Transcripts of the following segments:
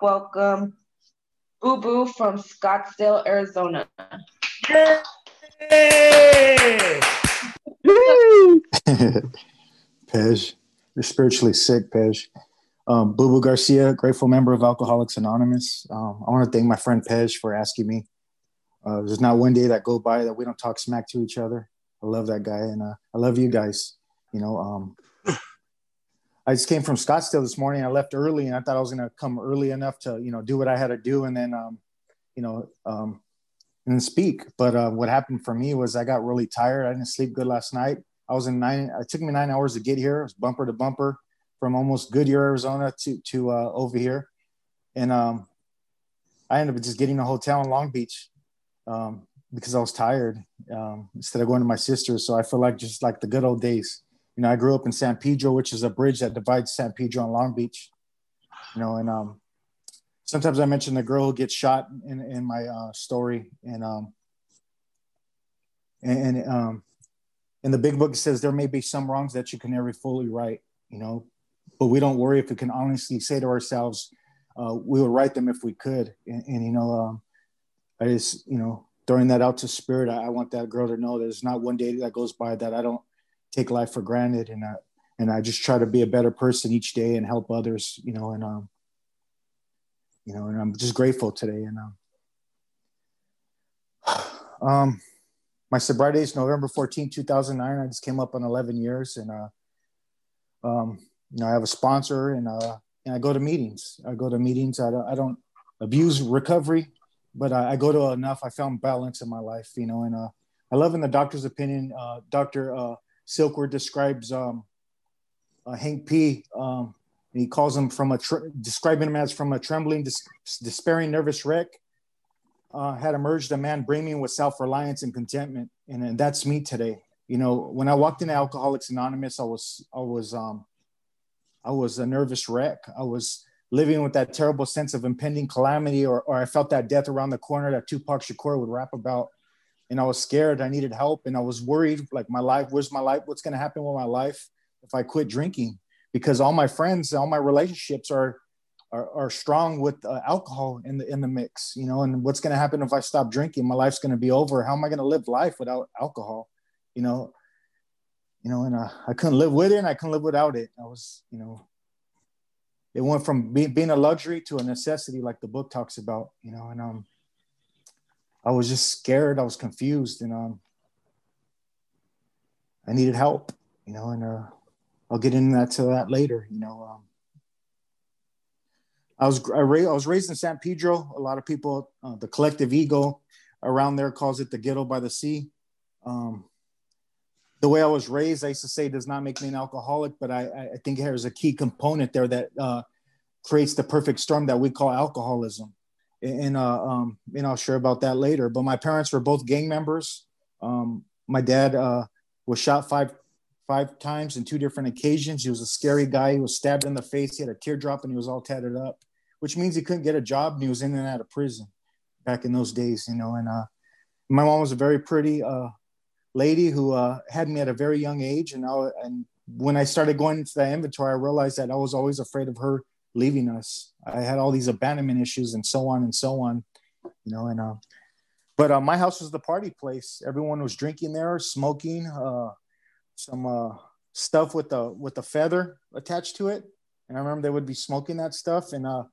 welcome Boo Boo from Scottsdale, Arizona. Hey! Pej, you're spiritually sick, Pej. Um, Boo Boo Garcia, grateful member of Alcoholics Anonymous. Um, I want to thank my friend Pej for asking me. Uh, there's not one day that go by that we don't talk smack to each other. I love that guy, and uh, I love you guys. You know, um, I just came from Scottsdale this morning. I left early, and I thought I was going to come early enough to, you know, do what I had to do, and then, um, you know, um, and speak. But uh, what happened for me was I got really tired. I didn't sleep good last night. I was in nine. It took me nine hours to get here. It was bumper to bumper from almost Goodyear, Arizona to to uh, over here, and um, I ended up just getting a hotel in Long Beach um, because I was tired um, instead of going to my sister's. So I feel like just like the good old days. You know, I grew up in San Pedro, which is a bridge that divides San Pedro and Long Beach. You know, and um, sometimes I mention the girl who gets shot in in my uh, story, and um, and, and um, in the big book it says there may be some wrongs that you can never fully right. You know, but we don't worry if we can honestly say to ourselves, uh, we would right them if we could. And, and you know, um, I just, you know, throwing that out to spirit, I, I, want that girl to know there's not one day that goes by that I don't take life for granted. And I, and I just try to be a better person each day and help others, you know, and, um, you know, and I'm just grateful today. And, um, um my sobriety is November 14, 2009. I just came up on 11 years and, uh, um, you know, I have a sponsor and, uh, and I go to meetings. I go to meetings. I don't, I don't abuse recovery, but I, I, go to enough. I found balance in my life, you know, and uh, I love in the doctor's opinion, uh, Dr. Uh, Silkworth describes um, uh, Hank P. Um, he calls him from a, describing him as from a trembling, dis- despairing, nervous wreck, uh, had emerged a man brimming with self-reliance and contentment. And, and that's me today. You know, when I walked into Alcoholics Anonymous, I was, I was, um, I was a nervous wreck. I was living with that terrible sense of impending calamity, or, or I felt that death around the corner that Tupac Shakur would rap about. And I was scared. I needed help, and I was worried. Like my life, where's my life? What's going to happen with my life if I quit drinking? Because all my friends, all my relationships are are, are strong with uh, alcohol in the in the mix. You know, and what's going to happen if I stop drinking? My life's going to be over. How am I going to live life without alcohol? You know, you know, and uh, I couldn't live with it and I couldn't live without it. I was, you know, it went from being, being a luxury to a necessity, like the book talks about, you know, and um, I was just scared. I was confused and um, I needed help, you know, and uh, I'll get into that to that later, you know. Um, I was I, ra- I was raised in San Pedro. A lot of people, uh, the collective ego around there calls it the ghetto by the sea. Um, the way I was raised, I used to say does not make me an alcoholic, but I, I think there's a key component there that uh, creates the perfect storm that we call alcoholism. And, uh, um, and I'll share about that later. But my parents were both gang members. Um, my dad uh, was shot five five times in two different occasions. He was a scary guy. He was stabbed in the face. He had a teardrop and he was all tatted up, which means he couldn't get a job and he was in and out of prison back in those days, you know. And uh, my mom was a very pretty, uh, lady who uh, had me at a very young age, and I, and when I started going into that inventory, I realized that I was always afraid of her leaving us. I had all these abandonment issues and so on and so on, you know. And uh, but uh, my house was the party place. Everyone was drinking there, smoking, uh, some uh, stuff with the with the feather attached to it. And I remember they would be smoking that stuff and uh,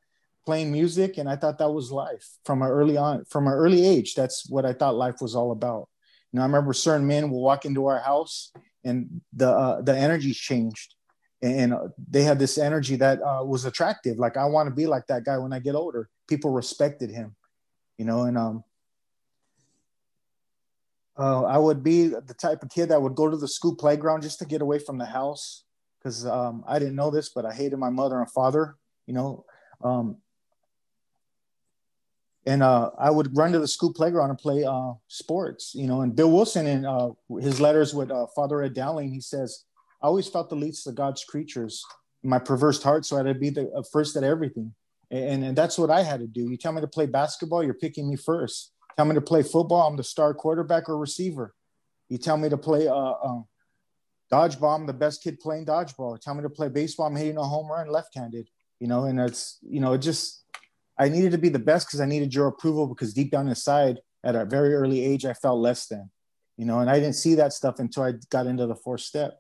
playing music, and I thought that was life from an early on, from an early age. That's what I thought life was all about. You know, I remember certain men will walk into our house and the uh, the energy changed, and uh, they had this energy that uh, was attractive. Like I want to be like that guy when I get older. People respected him, you know, and um, uh, I would be the type of kid that would go to the school playground just to get away from the house because um, I didn't know this, but I hated my mother and father. You know, um, and uh, I would run to the school playground and play uh, sports, you know. And Bill Wilson, in uh, his letters with uh, Father Ed Dowling, he says, "I always felt the least of God's creatures my perverse heart, so I had to be the uh, first at everything." And, and that's what I had to do. You tell me to play basketball, you're picking me first. Tell me to play football, I'm the star quarterback or receiver. You tell me to play uh, um, dodgeball, I'm the best kid playing dodgeball. Tell me to play baseball, I'm hitting a home run left-handed. You know, and it's you know, it just I needed to be the best because I needed your approval because deep down inside, at a very early age, I felt less than, you know, and I didn't see that stuff until I got into the fourth step.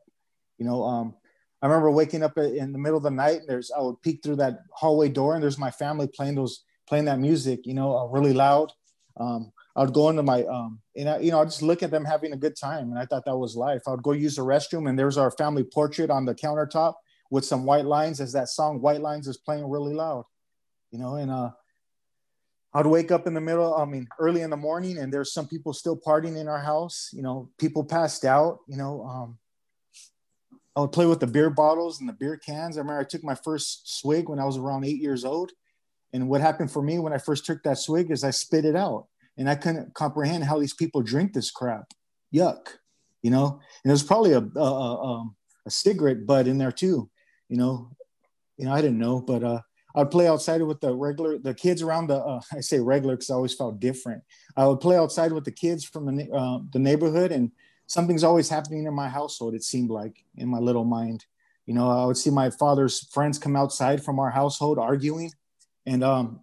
You know, um, I remember waking up in the middle of the night and there's I would peek through that hallway door and there's my family playing those playing that music, you know, uh, really loud. Um, I would go into my um, and I, you know, I just look at them having a good time, and I thought that was life. I would go use the restroom, and there's our family portrait on the countertop with some white lines, as that song "White Lines" is playing really loud, you know. And uh, I'd wake up in the middle, I mean, early in the morning, and there's some people still partying in our house. You know, people passed out. You know, um, I would play with the beer bottles and the beer cans. I remember I took my first swig when I was around eight years old. And what happened for me when I first took that swig is I spit it out. And I couldn't comprehend how these people drink this crap. Yuck, you know? And there's probably a, a, a, um, a cigarette butt in there too, you know? You know, I didn't know, but uh, I'd play outside with the regular, the kids around the, uh, I say regular because I always felt different. I would play outside with the kids from the, uh, the neighborhood and something's always happening in my household, it seemed like in my little mind. You know, I would see my father's friends come outside from our household arguing. And um,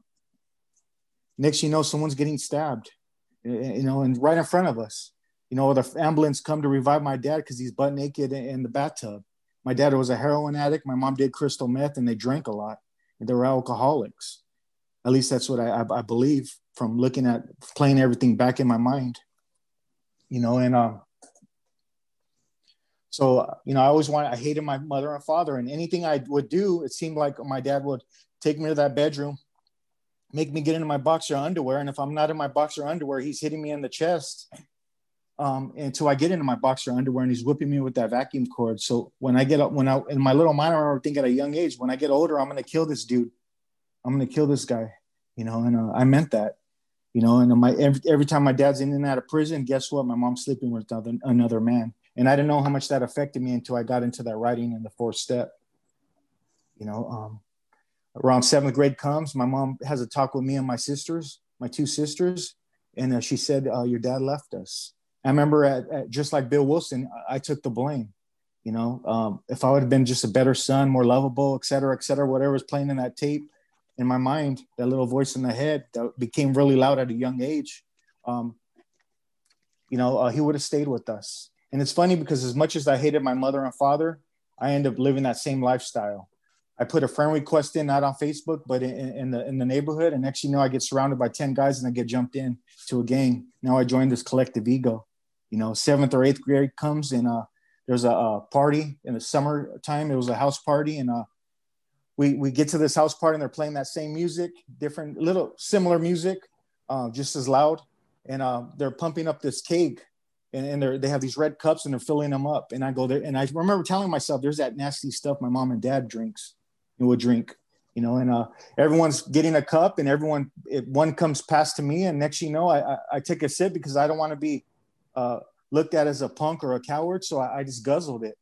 next, you know, someone's getting stabbed, you know, and right in front of us. You know, the ambulance come to revive my dad because he's butt naked in the bathtub. My dad was a heroin addict. My mom did crystal meth and they drank a lot. They were alcoholics. At least that's what I, I, I believe from looking at playing everything back in my mind. You know, and um, so, you know, I always wanted, I hated my mother and father, and anything I would do, it seemed like my dad would take me to that bedroom, make me get into my boxer underwear. And if I'm not in my boxer underwear, he's hitting me in the chest um, until I get into my boxer underwear and he's whipping me with that vacuum cord. So when I get up, when I, in my little mind, I remember thinking at a young age, when I get older, I'm going to kill this dude. I'm going to kill this guy, you know, and uh, I meant that, you know, and my, every, every time my dad's in and out of prison, guess what? My mom's sleeping with another, another man and I didn't know how much that affected me until I got into that writing in the fourth step. You know, um, around seventh grade comes, my mom has a talk with me and my sisters, my two sisters, and uh, she said, uh, "Your dad left us." I remember, at, at, just like Bill Wilson, I, I took the blame. You know, um, if I would have been just a better son, more lovable, et cetera, et cetera, whatever was playing in that tape, in my mind, that little voice in the head that became really loud at a young age, um, you know, uh, he would have stayed with us. And it's funny because as much as I hated my mother and father, I end up living that same lifestyle. I put a friend request in, not on Facebook, but in, in, the in the neighborhood, and next you know, I get surrounded by ten guys, and I get jumped in to a gang. Now I join this collective ego. You know, seventh or eighth grade comes, and uh, there's a, a party in the summertime. It was a house party, and uh, we we get to this house party, and they're playing that same music, different, little similar music, uh, just as loud, and uh, they're pumping up this keg and, and they're they have these red cups and they're filling them up. And I go there and I remember telling myself, "There's that nasty stuff my mom and dad drinks and would drink." You know, and uh, everyone's getting a cup, and everyone one comes past to me, and next you know, I, I, I take a sip because I don't want to be uh, looked at as a punk or a coward, so I, I just guzzled it.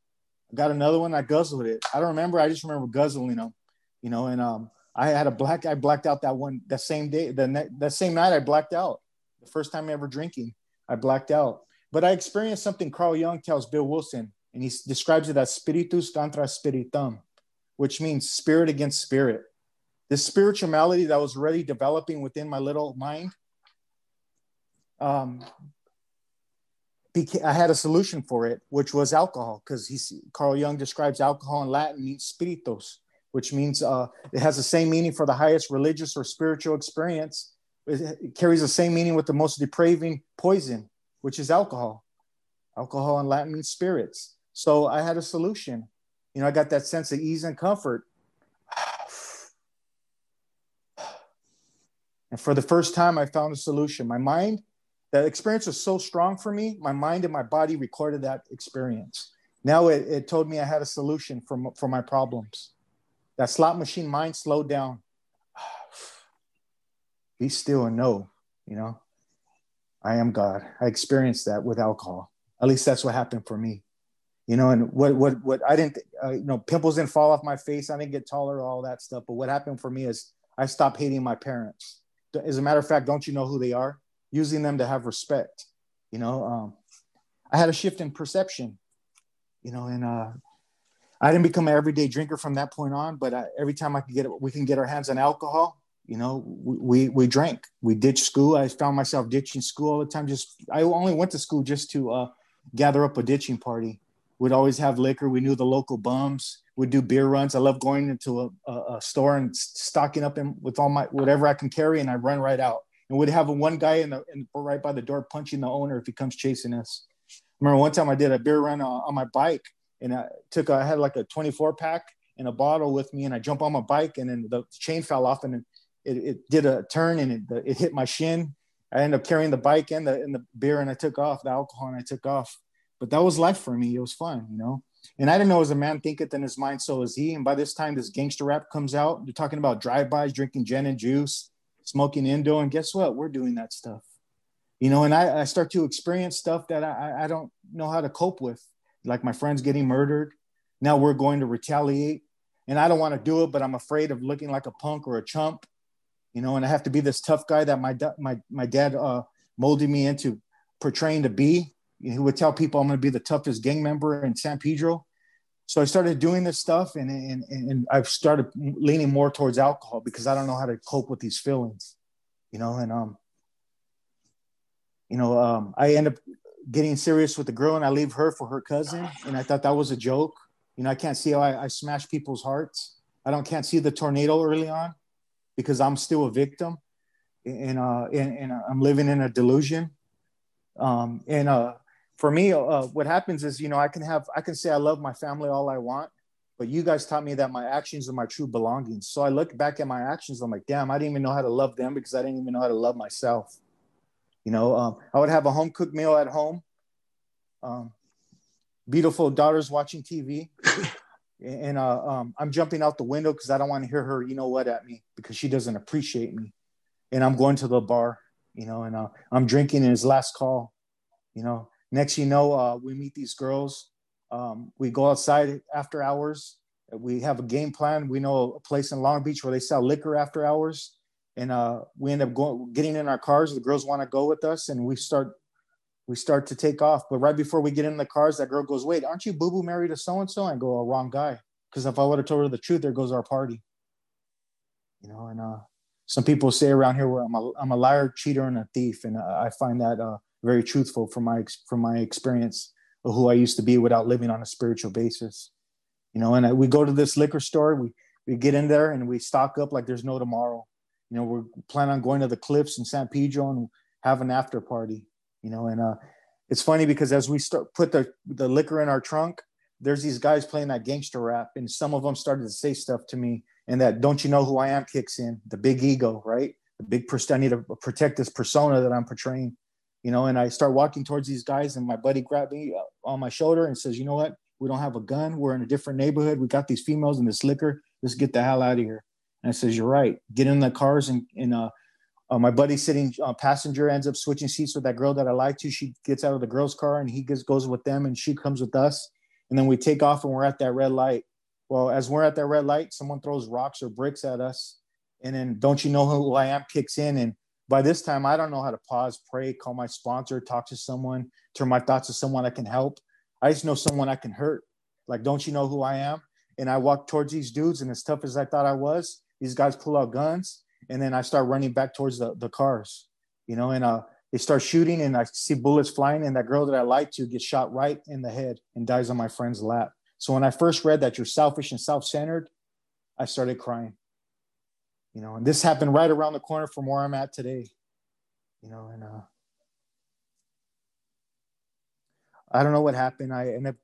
I got another one, I guzzled it. I don't remember, I just remember guzzling them. You know, and um, I had a black, I blacked out that one that same day, the ne- that same night I blacked out. The first time ever drinking, I blacked out. But I experienced something Carl Jung tells Bill Wilson, and he describes it as spiritus contra spiritum, which means spirit against spirit. This spirituality that was already developing within my little mind, um, I had a solution for it, which was alcohol, because Carl Jung describes alcohol in Latin means spiritus, which means uh, it has the same meaning for the highest religious or spiritual experience. It carries the same meaning with the most depraving poison which is alcohol. Alcohol in Latin means spirits. So I had a solution. You know, I got that sense of ease and comfort. And for the first time, I found a solution. My mind, that experience was so strong for me, my mind and my body recorded that experience. Now it, it told me I had a solution for, for my problems. That slot machine mind slowed down. Be still and know, you know. I am God. I experienced that with alcohol. At least that's what happened for me. You know, and what what what I didn't, uh, you know, pimples didn't fall off my face. I didn't get taller, all that stuff. But what happened for me is I stopped hating my parents. As a matter of fact, don't you know who they are? Using them to have respect. You know, um, I had a shift in perception. You know, and uh, I didn't become an everyday drinker from that point on. But I, every time I could get, we can get our hands on alcohol. You know, we we drank. We ditched school. I found myself ditching school all the time. Just I only went to school just to uh, gather up a ditching party. We'd always have liquor. We knew the local bums. We'd do beer runs. I love going into a, a, a store and stocking up in, with all my whatever I can carry, and I run right out. And we'd have one guy in the in, right by the door punching the owner if he comes chasing us. I remember one time I did a beer run on, on my bike, and I took I had like a 24 pack and a bottle with me, and I jump on my bike, and then the chain fell off, and it, it did a turn and it, it hit my shin. I ended up carrying the bike and the and the beer, and I took off the alcohol, and I took off. But that was life for me. It was fun, you know. And I didn't know as a man thinketh in his mind, so is he. And by this time, this gangster rap comes out. You're talking about drive-bys, drinking gin and juice, smoking Indo, and guess what? We're doing that stuff, you know. And I, I start to experience stuff that I, I don't know how to cope with, like my friends getting murdered. Now we're going to retaliate, and I don't want to do it, but I'm afraid of looking like a punk or a chump you know, and I have to be this tough guy that my my my dad uh, molded me into portraying to be. He would tell people I'm going to be the toughest gang member in San Pedro. So I started doing this stuff, and and and I've started leaning more towards alcohol because I don't know how to cope with these feelings, you know. And um, you know, um, I end up getting serious with the girl, and I leave her for her cousin, and I thought that was a joke. You know, I can't see how I, I smash people's hearts. I don't can't see the tornado early on because I'm still a victim and, uh, and, and I'm living in a delusion. Um, and uh, for me, uh, what happens is, you know, I can have, I can say I love my family all I want, but you guys taught me that my actions are my true belongings. So I look back at my actions, I'm like, damn, I didn't even know how to love them because I didn't even know how to love myself. You know, um, I would have a home cooked meal at home. Um, beautiful daughters watching TV and uh, um, I'm jumping out the window because I don't want to hear her, you know what, at me because she doesn't appreciate me. And I'm going to the bar, you know, and uh, I'm drinking in his last call, you know. Next, you know, uh, we meet these girls. Um, we go outside after hours. We have a game plan. We know a place in Long Beach where they sell liquor after hours, and uh, we end up going, getting in our cars. The girls want to go with us, and we start we start to take off. But right before we get in the cars, that girl goes, Wait, aren't you boo boo married to so and so? I go, oh, wrong guy. Because if I would have told her the truth, there goes our party. You know, and uh, some people say around here where I'm a, I'm a liar, cheater, and a thief. And uh, I find that uh, very truthful from my, from my experience of who I used to be without living on a spiritual basis. You know, and I, we go to this liquor store, we, we get in there and we stock up like there's no tomorrow. You know, we're planning on going to the cliffs in San Pedro and have an after party you know and uh it's funny because as we start put the the liquor in our trunk there's these guys playing that gangster rap and some of them started to say stuff to me and that don't you know who i am? kicks in. The big ego right? The big person i need to protect this persona that i'm portraying you know and i start walking towards these guys and my buddy grabbed me uh, on my shoulder and says you know what? We don't have a gun. We're in a different neighborhood. We got these females and this liquor. Let's get the hell out of here. And i says you're right. Get in the cars and, and uh, uh, my buddy sitting uh, passenger ends up switching seats with that girl that I like to. She gets out of the girl's car and he gets, goes with them and she comes with us. And then we take off and we're at that red light. Well, as we're at that red light, someone throws rocks or bricks at us. And then don't you know who I am kicks in. And by this time, I don't know how to pause, pray, call my sponsor, talk to someone, turn my thoughts to someone I can help. I just know someone I can hurt. Like, don't you know who I am? And I walk towards these dudes, and as tough as I thought I was, these guys pull out guns and then I start running back towards the, the cars, you know, and uh, they start shooting and I see bullets flying and that girl that I like to gets shot right in the head and dies on my friend's lap. So when I first read that you're selfish and self-centered, I started crying, you know, and this happened right around the corner from where I'm at today, you know, and uh, I don't know what happened. I ended up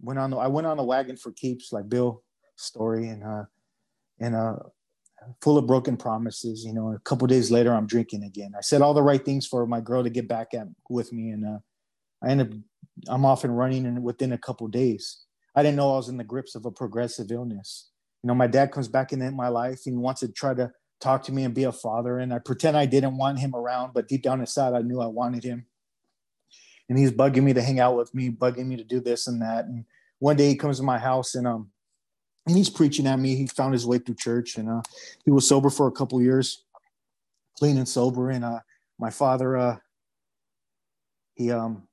went on the I went on the wagon for keeps like Bill story and uh and uh full of broken promises. You know, a couple days later, I'm drinking again. I said all the right things for my girl to get back at with me, and uh, I end up I'm off and running, and within a couple days, I didn't know I was in the grips of a progressive illness. You know, my dad comes back into my life and wants to try to talk to me and be a father, and I pretend I didn't want him around, but deep down inside, I knew I wanted him. And he's bugging me to hang out with me, bugging me to do this and that. And one day he comes to my house and um and he's preaching at me. He found his way through church, and uh, he was sober for a couple years, clean and sober. And uh, my father, uh, he um,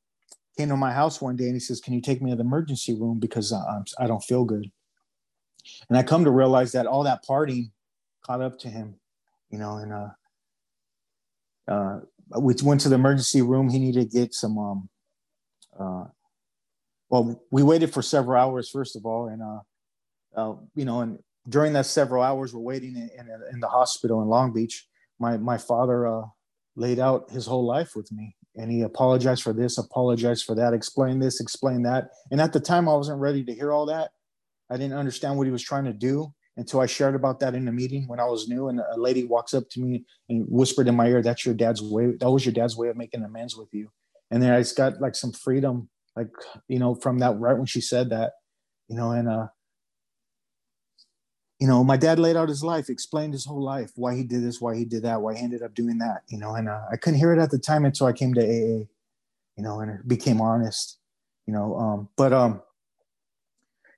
came to my house one day and he says, "Can you take me to the emergency room because uh, I don't feel good?" And I come to realize that all that partying caught up to him, you know, and uh, uh, we went to the emergency room. He needed to get some. Um, uh, well, we waited for several hours first of all, and uh, uh, you know, and during that several hours, we're waiting in, in, in the hospital in Long Beach. My my father uh, laid out his whole life with me, and he apologized for this, apologized for that, explained this, explained that. And at the time, I wasn't ready to hear all that. I didn't understand what he was trying to do until I shared about that in a meeting when I was new. And a lady walks up to me and whispered in my ear, "That's your dad's way. That was your dad's way of making amends with you." And then I just got like some freedom, like you know, from that right when she said that, you know, and uh, you know, my dad laid out his life, explained his whole life, why he did this, why he did that, why he ended up doing that, you know, and uh, I couldn't hear it at the time until I came to AA, you know, and became honest, you know, um, but um,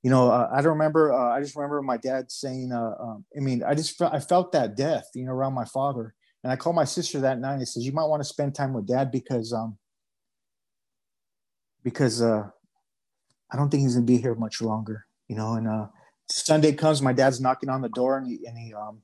you know, uh, I don't remember. Uh, I just remember my dad saying, uh, um, I mean, I just felt, I felt that death, you know, around my father. And I called my sister that night. I says, you might want to spend time with dad because, um, because, uh, I don't think he's gonna be here much longer, you know. And uh, Sunday comes, my dad's knocking on the door, and he and he um,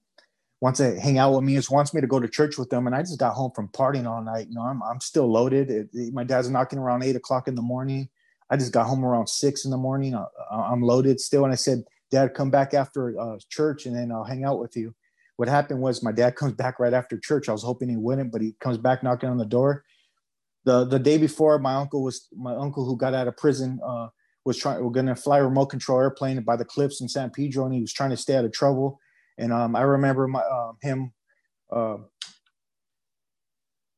wants to hang out with me. Just wants me to go to church with them. And I just got home from partying all night. You know, I'm I'm still loaded. It, it, my dad's knocking around eight o'clock in the morning. I just got home around six in the morning. I, am loaded still. And I said, Dad, come back after uh, church and then I'll hang out with you. What happened was my dad comes back right after church. I was hoping he wouldn't, but he comes back knocking on the door. The, the day before, my uncle was my uncle who got out of prison uh, was trying. We're gonna fly a remote control airplane by the cliffs in San Pedro, and he was trying to stay out of trouble. And um, I remember my uh, him uh,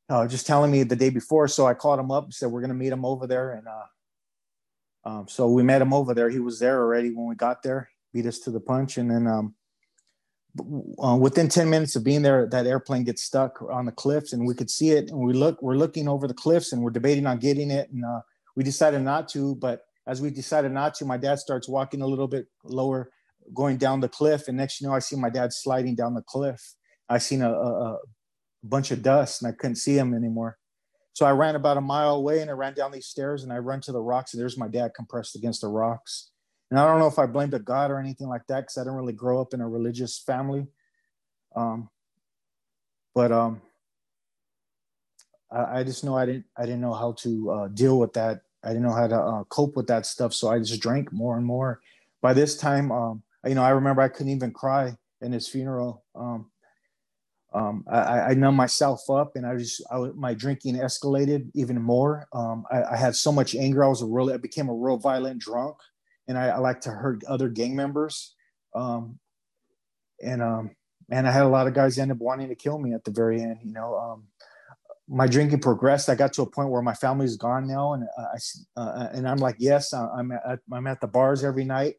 uh, just telling me the day before. So I called him up and said we're gonna meet him over there, and uh, um, so we met him over there. He was there already when we got there, beat us to the punch. And then um, uh, within 10 minutes of being there, that airplane gets stuck on the cliffs and we could see it. And we look, we're looking over the cliffs and we're debating on getting it. And uh, we decided not to. But as we decided not to, my dad starts walking a little bit lower, going down the cliff. And next, you know, I see my dad sliding down the cliff. I seen a, a, a bunch of dust and I couldn't see him anymore. So I ran about a mile away and I ran down these stairs and I run to the rocks and there's my dad compressed against the rocks. And I don't know if I blamed a God or anything like that because I didn't really grow up in a religious family. Um, but um, I, I, just know I didn't I didn't know how to uh, deal with that. I didn't know how to uh, cope with that stuff. So I just drank more and more. By this time, um, you know, I remember I couldn't even cry in his funeral. Um, um, I, I numb myself up and I just, I, my drinking escalated even more. Um, I, I, had so much anger. I was a really, I became a real violent drunk and I, I like to hurt other gang members. Um, and, um, and I had a lot of guys end up wanting to kill me at the very end, you know, my drinking progressed. I got to a point where my family's gone now. And I, uh, and I'm like, yes, I'm at, I'm at the bars every night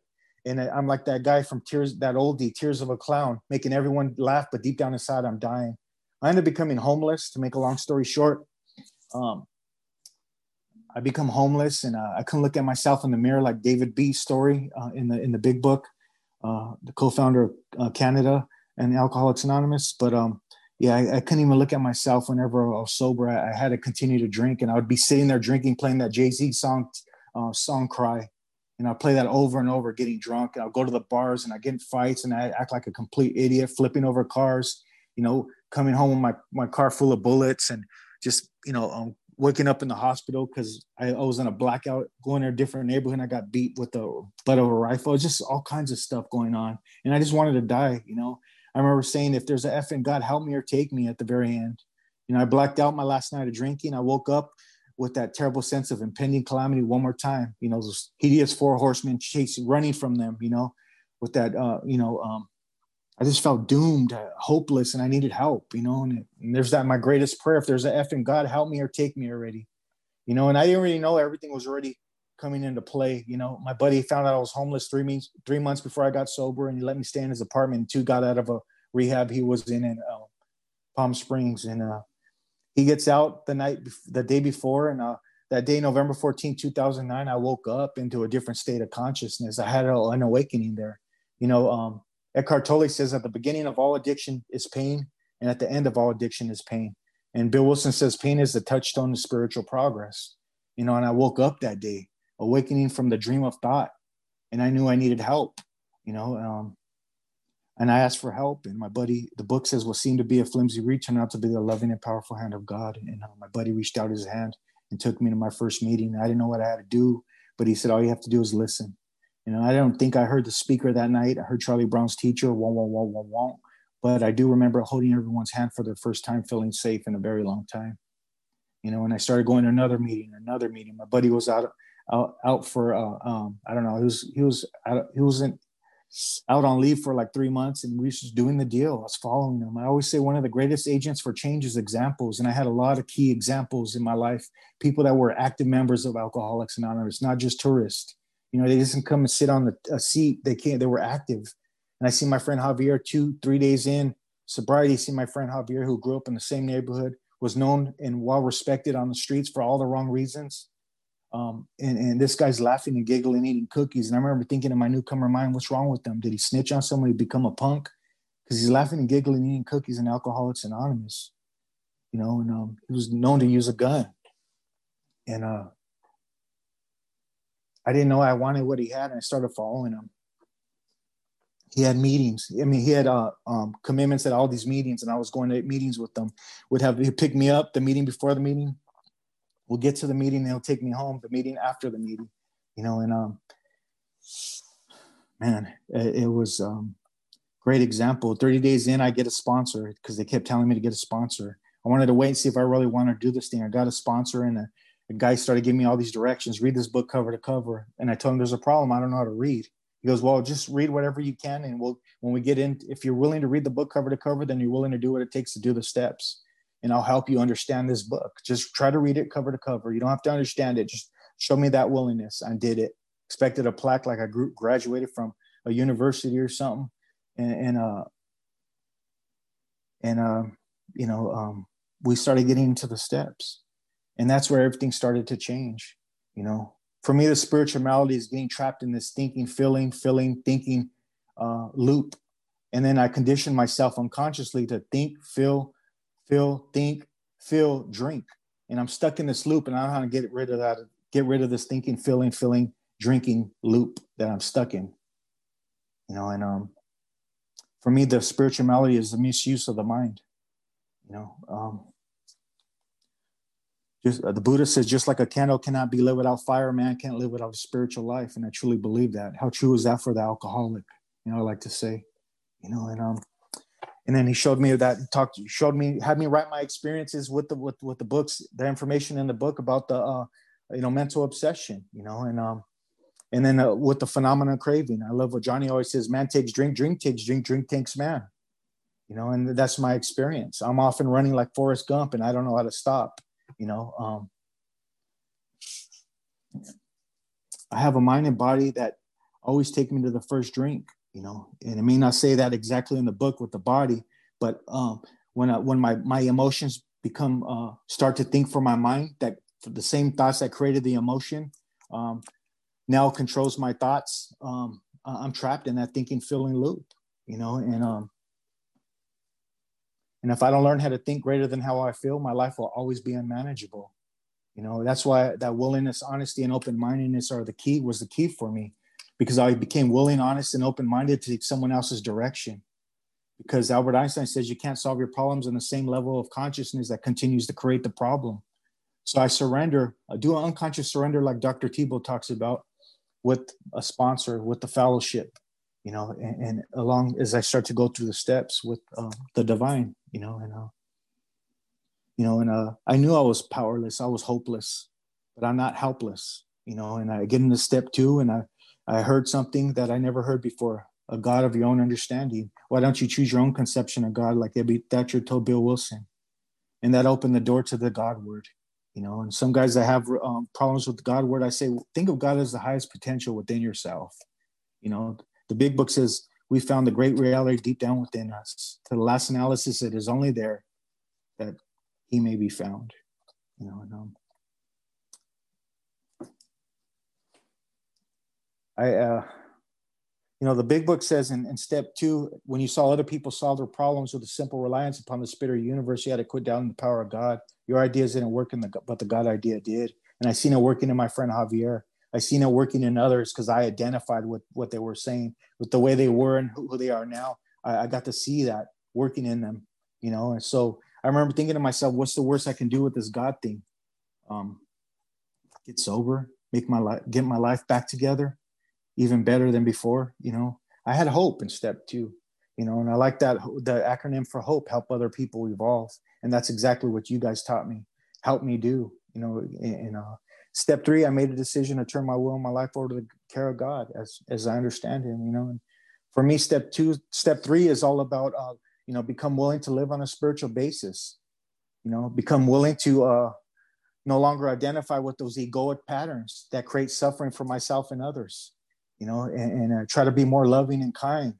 and I'm like that guy from Tears, that oldie, Tears of a Clown, making everyone laugh, but deep down inside, I'm dying. I ended up becoming homeless. To make a long story short, um, I become homeless, and uh, I couldn't look at myself in the mirror like David B's story uh, in the in the Big Book, uh, the co-founder of uh, Canada and Alcoholics Anonymous. But um, yeah, I, I, couldn't even look at myself whenever I was sober. I, I, had to continue to drink, and I would be sitting there drinking, playing that Jay Z song, uh, "Song Cry." and I'd play that over and over, getting drunk. And I'll go to the bars and I get in fights and I act like a complete idiot, flipping over cars, you know, coming home with my, my car full of bullets and just, you know, um, waking up in the hospital because I, I, was in a blackout, going to a different neighborhood. I got beat with the butt of a rifle. Just all kinds of stuff going on. And I just wanted to die, you know. I remember saying, if there's an F in God, help me or take me at the very end. You know, I blacked out my last night of drinking. I woke up with that terrible sense of impending calamity one more time. You know, those hideous four horsemen chasing, running from them. You know, with that, uh, you know, um, I just felt doomed, hopeless, and I needed help. You know, and, and there's that my greatest prayer: if there's a F in God, help me or take me already. You know, and I didn't really know everything was already coming into play. You know, my buddy found out I was homeless three months three months before I got sober, and he let me stay in his apartment. Two got out of a rehab he was in in uh, Palm Springs, and uh, he gets out the night the day before and uh, that day november 14 2009 i woke up into a different state of consciousness i had an awakening there you know um, eckhart tolle says at the beginning of all addiction is pain and at the end of all addiction is pain and bill wilson says pain is the touchstone of spiritual progress you know and i woke up that day awakening from the dream of thought and i knew i needed help you know um, and I asked for help. And my buddy, the book says, what seemed to be a flimsy reach turned out to be the loving and powerful hand of God. And uh, my buddy reached out his hand and took me to my first meeting. I didn't know what I had to do, but he said, all you have to do is listen. You know, I don't think I heard the speaker that night. I heard Charlie Brown's teacher, wah, wah, wah, wah, wah. But I do remember holding everyone's hand for the first time, feeling safe in a very long time. You know, and I started going to another meeting, another meeting. My buddy was out, out, out for, uh, um, I don't know, he was, he was, he wasn't out on leave for like three months and we was just doing the deal. I was following them. I always say one of the greatest agents for change is examples. And I had a lot of key examples in my life, people that were active members of Alcoholics Anonymous, not just tourists. You know, they didn't come and sit on the, a seat. They can't, they were active. And I see my friend Javier two, three days in sobriety, see my friend Javier, who grew up in the same neighborhood, was known and well respected on the streets for all the wrong reasons um, and, and this guy's laughing and giggling, eating cookies. And I remember thinking in my newcomer mind, what's wrong with them? Did he snitch on somebody, become a punk? Because he's laughing and giggling, eating cookies in Alcoholics Anonymous, you know, and um, he was known to use a gun. And uh, I didn't know I wanted what he had, and I started following him. He had meetings. I mean, he had uh, um, commitments at all these meetings, and I was going to meetings with them. Would have he pick me up the meeting before the meeting, we'll get to the meeting they'll take me home the meeting after the meeting you know and um man it, it was um great example. 30 days in i get a sponsor because they kept telling me to get a sponsor. I wanted to wait and see if i really wanted to do this thing. I got a sponsor and a, a guy started giving me all these directions read this book cover to cover. And i told him there's a problem i don't know how to read. He goes well just read whatever you can and we'll when we get in if you're willing to read the book cover to cover then you're willing to do what it takes to do the steps and I'll help you understand this book. Just try to read it cover to cover. You don't have to understand it. Just show me that willingness. I did it. Expected a plaque like I group graduated from a university or something, and, and uh, and uh, you know, um, we started getting into the steps, and that's where everything started to change. You know, for me, the spiritual spirituality is being trapped in this thinking, feeling, feeling, thinking uh, loop, and then I condition myself unconsciously to think, feel, feel, think, feel, drink. And I'm stuck in this loop and I don't how to get rid of that, get rid of this thinking, feeling, feeling, drinking loop that I'm stuck in. You know, and um for me the spirituality is the misuse of the mind. You know, um just uh, the Buddha says, just like a candle cannot be lit without fire, man can't live without a spiritual life. And I truly believe that. How true is that for the alcoholic? You know, I like to say, you know, and um, and then he showed me that talked showed me had me write my experiences with the with, with the books the information in the book about the uh, you know mental obsession you know and um and then uh, with the phenomenon craving. I love what johnny always says man takes drink drink takes drink drink takes man. You know and that's my experience. I'm often running like forrest gump and i don't know how to stop you know um i have a mind and body that always take me to the first drink you know? And i may not say that exactly in the book with the body but um, when I, when my my emotions become uh, start to think for my mind that the same thoughts that created the emotion um, now controls my thoughts. Um, i'm trapped in that thinking feeling loop you know? And um and if i don't learn how to think greater than how i feel my life will always be unmanageable you know? That's why that willingness honesty and open-mindedness are the key was the key for me because I became willing, honest, and open minded to someone else's direction. Because Albert Einstein says you can't solve your problems on the same level of consciousness that continues to create the problem. So I surrender, I do an unconscious surrender, like Dr. Tiebout talks about, with a sponsor, with the fellowship, you know, and, and along as I start to go through the steps with uh, the divine, you know, and uh, you know, and uh, I knew I was powerless, I was hopeless, but I'm not helpless, you know. And I get into step two, and I I heard something that I never heard before a God of your own understanding. Why don't you choose your own conception of God, like Ebby Thatcher told Bill Wilson? And that opened the door to the God word, you know. And some guys that have um, problems with the God word, I say, think of God as the highest potential within yourself. You know, the big book says we found the great reality deep down within us. To the last analysis, it is only there that He may be found. You know, and, um, I, uh, you know, the big book says in, in step two, when you saw other people solve their problems with a simple reliance upon the spirit of the universe, you had to quit down the power of God. Your ideas didn't work in the, but the God idea did. And I seen it working in my friend Javier. I seen it working in others because I identified with what they were saying, with the way they were and who, who they are now. I, I got to see that working in them, you know. And so I remember thinking to myself, what's the worst I can do with this God thing? Um, get sober, make my life, get my life back together, even better than before. You know, I had hope in step two, you know, and I like that the acronym for hope, help other people evolve, and that's exactly what you guys taught me, help me do. You know, in uh, step three, I made a decision to turn my will and my life over to the care of God, as as I understand Him. You know, and for me, step two, step three is all about uh, you know become willing to live on a spiritual basis. You know, become willing to uh, no longer identify with those egoic patterns that create suffering for myself and others you know and, and uh, try to be more loving and kind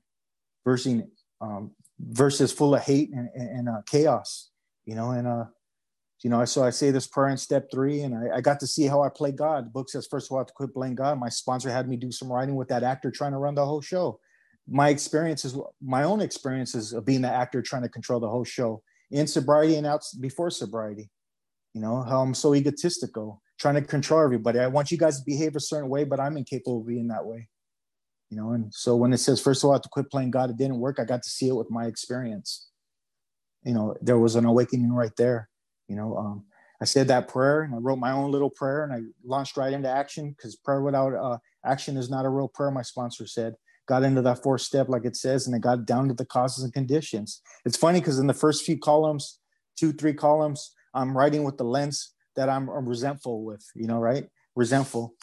versus um, versus full of hate and, and uh, chaos you know and uh you know so i say this prayer in step three and I, I, got to see how i play god. The book says first of all I have to quit playing god. My sponsor had me do some writing with that actor trying to run the whole show. My experiences my own experiences of being the actor trying to control the whole show in sobriety and out before sobriety you know how i'm so egotistical trying to control everybody. I want you guys to behave a certain way but i'm incapable of being that way you know? And so when it says first of all I have to quit playing god it didn't work. I got to see it with my experience. You know there was an awakening right there you know? Um, i said that prayer and i wrote my own little prayer and i launched right into action because prayer without uh, action is not a real prayer my sponsor said. Got into that fourth step like it says and it got down to the causes and conditions. It's funny because in the first few columns two three columns I'm writing with the lens that I'm, I'm resentful with, you know, right? Resentful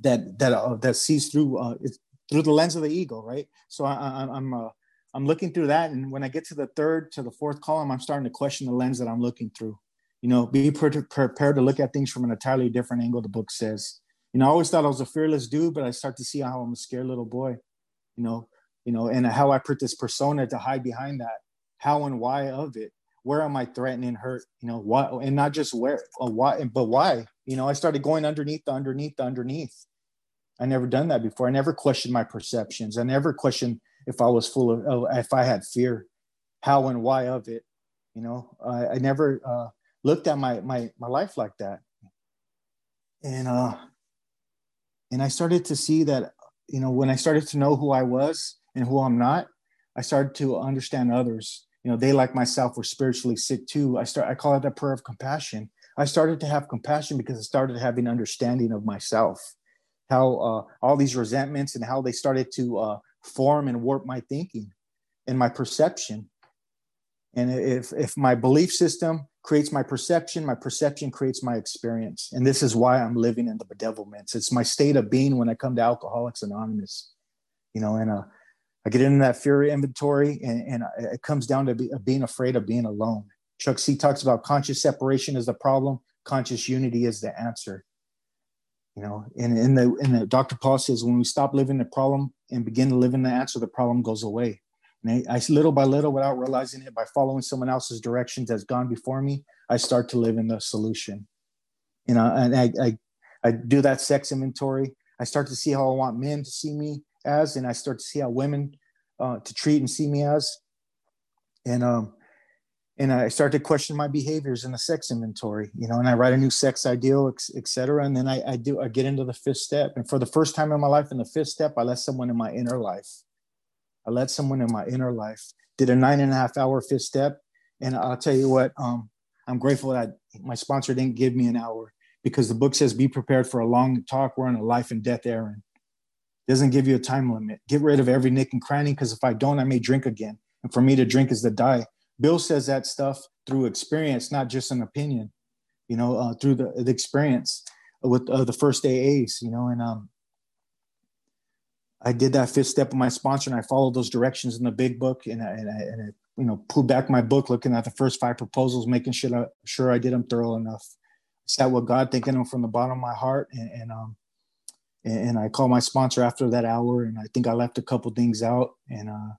that that uh, that sees through uh, it's through the lens of the ego, right? So I, I, I'm uh, I'm looking through that, and when I get to the third to the fourth column, I'm starting to question the lens that I'm looking through. You know, be pre- prepared to look at things from an entirely different angle. The book says. You know, I always thought I was a fearless dude, but I start to see how I'm a scared little boy. You know, you know, and how I put this persona to hide behind that, how and why of it where am I threatening hurt? You know, what, and not just where, or why, but why? You know, I started going underneath the underneath the underneath. I never done that before. I never questioned my perceptions. I never questioned if I was full of, if I had fear, how and why of it. You know, I, I never uh, looked at my my my life like that. And uh, and I started to see that, you know, when I started to know who I was and who I'm not, I started to understand others you know they like myself were spiritually sick too. I start i call it a prayer of compassion. I started to have compassion because i started having understanding of myself how uh, all these resentments and how they started to uh, form and warp my thinking and my perception. And if if my belief system creates my perception my perception creates my experience. And this is why i'm living in the bedevilments. It's my state of being when i come to alcoholics anonymous you know and uh I get into that fear inventory, and, and it comes down to be, being afraid of being alone. Chuck C talks about conscious separation is the problem, conscious unity is the answer. You know, and in the in the Dr. Paul says when we stop living the problem and begin to live in the answer, the problem goes away. And I, I little by little, without realizing it, by following someone else's directions that's gone before me, I start to live in the solution. You know, and I, I I do that sex inventory. I start to see how I want men to see me as, and I start to see how women uh, to treat and see me as, and um, and I start to question my behaviors in the sex inventory, you know, and I write a new sex ideal, etc. And then I, I do I get into the fifth step, and for the first time in my life, in the fifth step, I let someone in my inner life. I let someone in my inner life. Did a nine and a half hour fifth step, and I'll tell you what, um, I'm grateful that my sponsor didn't give me an hour because the book says be prepared for a long talk. We're on a life and death errand doesn't give you a time limit. Get rid of every nick and cranny because if I don't, I may drink again. And for me to drink is to die. Bill says that stuff through experience, not just an opinion, you know, uh, through the, the experience with uh, the first AAs, you know, and um, I did that fifth step of my sponsor and I followed those directions in the big book and I, and I, and I you know, pulled back my book, looking at the first five proposals, making sure, I, sure I did them thorough enough. Sat with God, thinking them from the bottom of my heart and, and um, and, I called my sponsor after that hour, and I think I left a couple things out, and uh,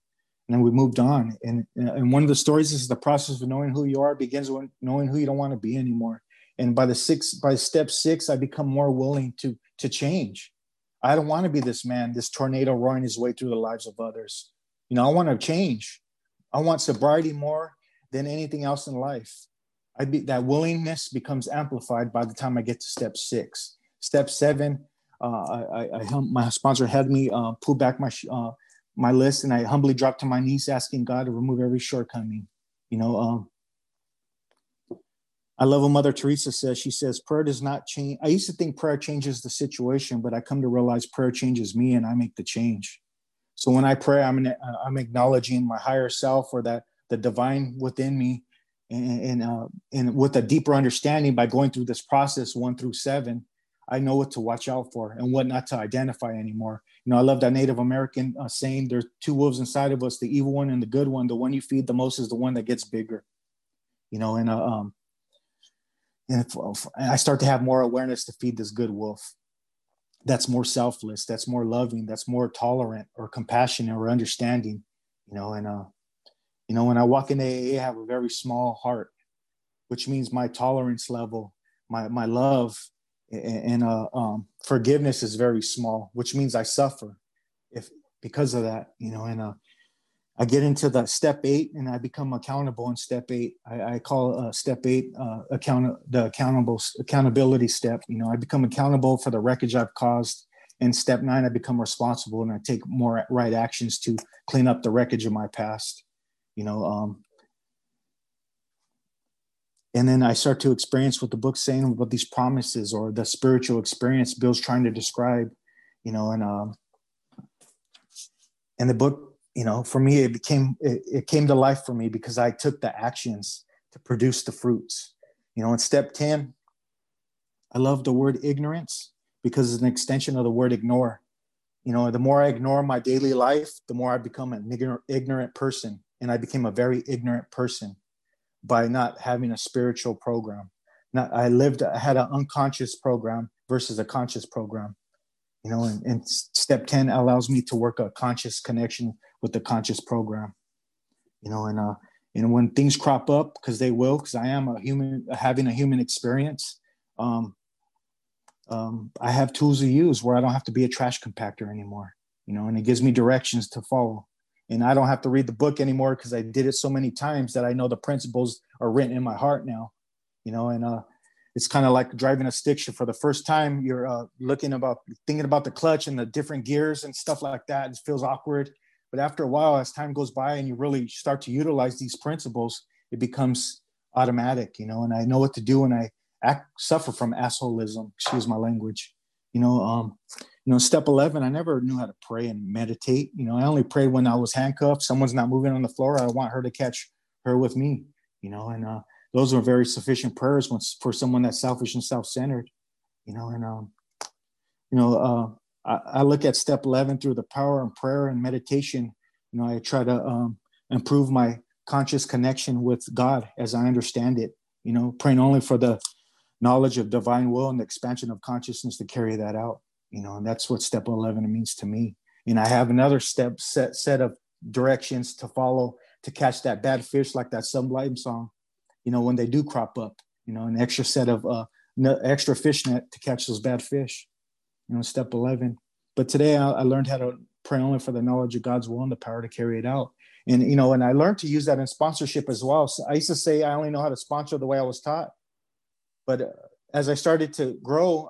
and then we moved on. And and one of the stories is the process of knowing who you are begins with knowing who you don't want to be anymore. And by the six, by step six, I become more willing to to change. I don't want to be this man, this tornado roaring his way through the lives of others. You know, I want to change. I want sobriety more than anything else in life. I be that willingness becomes amplified by the time I get to step six. Step seven, uh, I, I, my sponsor had me uh, pull back my uh, my list and I humbly dropped to my knees asking God to remove every shortcoming. You know, um, I love what Mother Teresa says. She says, prayer does not change. I used to think prayer changes the situation, but I come to realize prayer changes me and I make the change. So when I pray, I'm, uh, I'm acknowledging my higher self or that the divine within me and, and, uh, and with a deeper understanding by going through this process one through seven, I know what to watch out for and what not to identify anymore. You know, I love that Native American uh, saying, there's two wolves inside of us, the evil one and the good one. The one you feed the most is the one that gets bigger, you know, and, uh, um, and if, I start to have more awareness to feed this good wolf that's more selfless, that's more loving, that's more tolerant or compassionate or understanding, you know, and, uh, you know, when I walk in AA, I have a very small heart, which means my tolerance level, my, my love and, uh, um, forgiveness is very small, which means I suffer if, because of that, you know, and, uh, I get into the step eight and I become accountable in step eight. I, I call uh, step eight uh, account the accountable accountability step. You know, I become accountable for the wreckage I've caused. In step nine, I become responsible and I take more right actions to clean up the wreckage of my past. You know, um, and then I start to experience what the book's saying about these promises or the spiritual experience Bill's trying to describe. You know, and um, and the book you know for me it became it, it, came to life for me because i took the actions to produce the fruits you know in step 10 i love the word ignorance because it's an extension of the word ignore you know the more i ignore my daily life the more i become an ignorant person and i became a very ignorant person by not having a spiritual program. Not, i lived i had an unconscious program versus a conscious program. You know and, and step 10 allows me to work a conscious connection with the conscious program. You know and uh and when things crop up because they will because i am a human having a human experience um um, I have tools to use where I don't have to be a trash compactor anymore, you know, and it gives me directions to follow. And I don't have to read the book anymore because I did it so many times that I know the principles are written in my heart now, you know, and uh, it's kind of like driving a stick shift for the first time. You're uh, looking about thinking about the clutch and the different gears and stuff like that. It feels awkward. But after a while, as time goes by and you really start to utilize these principles, it becomes automatic, you know, and I know what to do when I act, suffer from assholism, excuse my language. You know, um, you know, step 11, I never knew how to pray and meditate. You know, I only prayed when I was handcuffed. Someone's not moving on the floor. I want her to catch her with me, you know, and uh, those are very sufficient prayers once for someone that's selfish and self-centered, you know, and, um, you know, uh, I, I, look at step 11 through the power and prayer and meditation. You know, I try to um, improve my conscious connection with God as I understand it, you know, praying only for the knowledge of divine will and the expansion of consciousness to carry that out, you know, and that's what step 11 means to me. And I have another step set, set of directions to follow to catch that bad fish, like that Sublime song, you know, when they do crop up, you know, an extra set of uh, extra fish net to catch those bad fish you know, step 11. But today I, I learned how to pray only for the knowledge of God's will and the power to carry it out. And, you know, and I learned to use that in sponsorship as well. So I used to say I only know how to sponsor the way I was taught. But uh, as I started to grow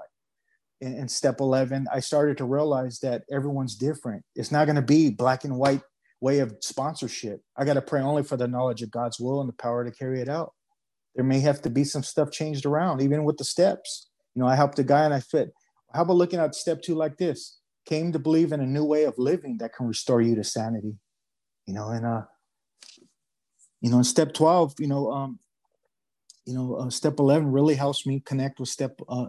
in, in step 11, I started to realize that everyone's different. It's not going to be black and white way of sponsorship. I got to pray only for the knowledge of God's will and the power to carry it out. There may have to be some stuff changed around, even with the steps. You know, I helped a guy and I fit how about looking at step two like this? Came to believe in a new way of living that can restore you to sanity. You know, and uh, you know, in step 12, you know, um, you know, uh, step 11 really helps me connect with step, uh,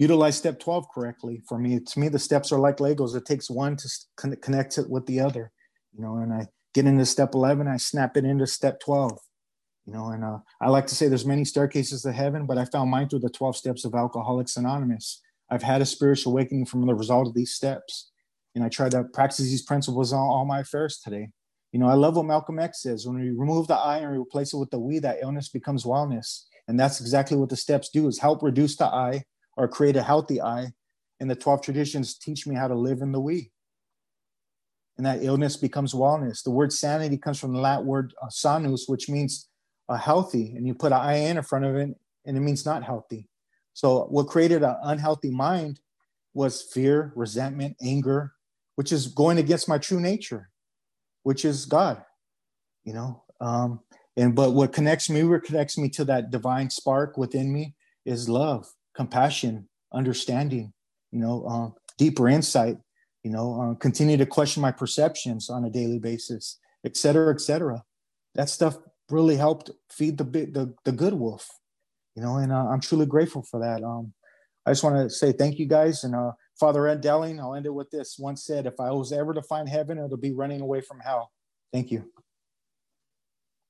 utilize step 12 correctly for me. To me, the steps are like Legos. It takes one to connect it with the other, you know, and I get into step 11, I snap it into step 12, you know, and uh, I like to say there's many staircases to heaven, but I found mine through the 12 steps of Alcoholics Anonymous. I've had a spiritual awakening from the result of these steps. And I try to practice these principles on all my affairs today. You know, I love what Malcolm X says when we remove the I and replace it with the we, that illness becomes wellness. And that's exactly what the steps do is help reduce the I or create a healthy I. And the 12 traditions teach me how to live in the we. And that illness becomes wellness. The word sanity comes from the Latin word uh, sanus, which means uh, healthy. And you put an I in front of it, and it means not healthy. So, what created an unhealthy mind was fear, resentment, anger, which is going against my true nature. which is God, you know. Um, and but what connects me, what connects me to that divine spark within me is love, compassion, understanding, you know, um, deeper insight, you know, uh, continue to question my perceptions on a daily basis, et cetera, et cetera. That stuff really helped feed the the, the good wolf, you know, and uh, I'm truly grateful for that. Um, I just want to say thank you guys. And uh, Father Ed Dowling, I'll end it with this. Once said, if I was ever to find heaven, it'll be running away from hell. Thank you.